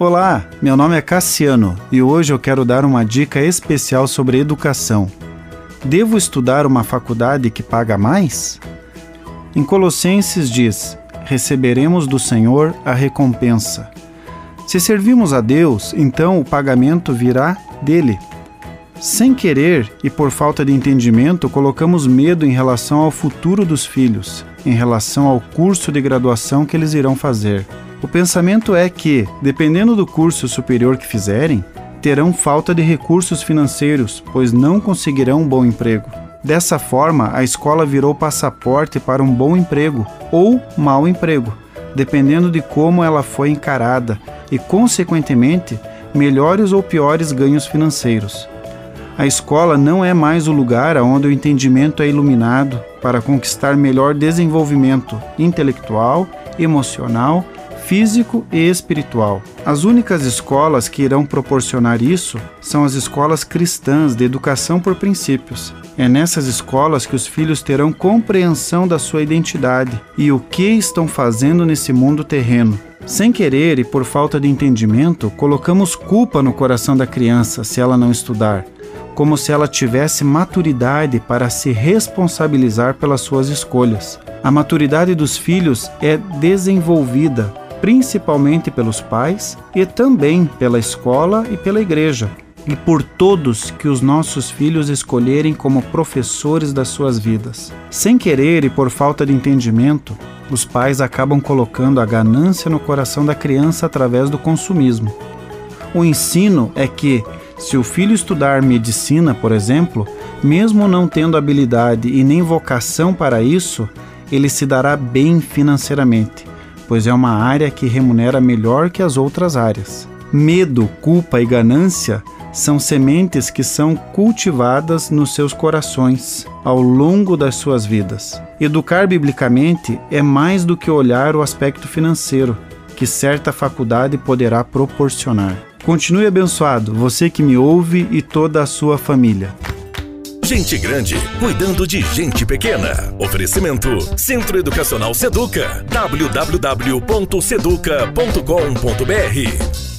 Olá, meu nome é Cassiano e hoje eu quero dar uma dica especial sobre educação. Devo estudar uma faculdade que paga mais? Em Colossenses diz: Receberemos do Senhor a recompensa. Se servimos a Deus, então o pagamento virá dele. Sem querer e por falta de entendimento, colocamos medo em relação ao futuro dos filhos, em relação ao curso de graduação que eles irão fazer. O pensamento é que, dependendo do curso superior que fizerem, terão falta de recursos financeiros, pois não conseguirão um bom emprego. Dessa forma, a escola virou passaporte para um bom emprego ou mau emprego, dependendo de como ela foi encarada e, consequentemente, melhores ou piores ganhos financeiros. A escola não é mais o lugar onde o entendimento é iluminado para conquistar melhor desenvolvimento intelectual, emocional físico e espiritual. As únicas escolas que irão proporcionar isso são as escolas cristãs de educação por princípios. É nessas escolas que os filhos terão compreensão da sua identidade e o que estão fazendo nesse mundo terreno. Sem querer e por falta de entendimento, colocamos culpa no coração da criança se ela não estudar, como se ela tivesse maturidade para se responsabilizar pelas suas escolhas. A maturidade dos filhos é desenvolvida principalmente pelos pais e também pela escola e pela igreja, e por todos que os nossos filhos escolherem como professores das suas vidas. Sem querer e por falta de entendimento, os pais acabam colocando a ganância no coração da criança através do consumismo. O ensino é que, se o filho estudar medicina, por exemplo, mesmo não tendo habilidade e nem vocação para isso, ele se dará bem financeiramente pois é uma área que remunera melhor que as outras áreas. Medo, culpa e ganância são sementes que são cultivadas nos seus corações ao longo das suas vidas. Educar biblicamente é mais do que olhar o aspecto financeiro que certa faculdade poderá proporcionar. Continue abençoado, você que me ouve e toda a sua família. Gente grande cuidando de gente pequena. Oferecimento Centro Educacional Seduca. www.seduca.com.br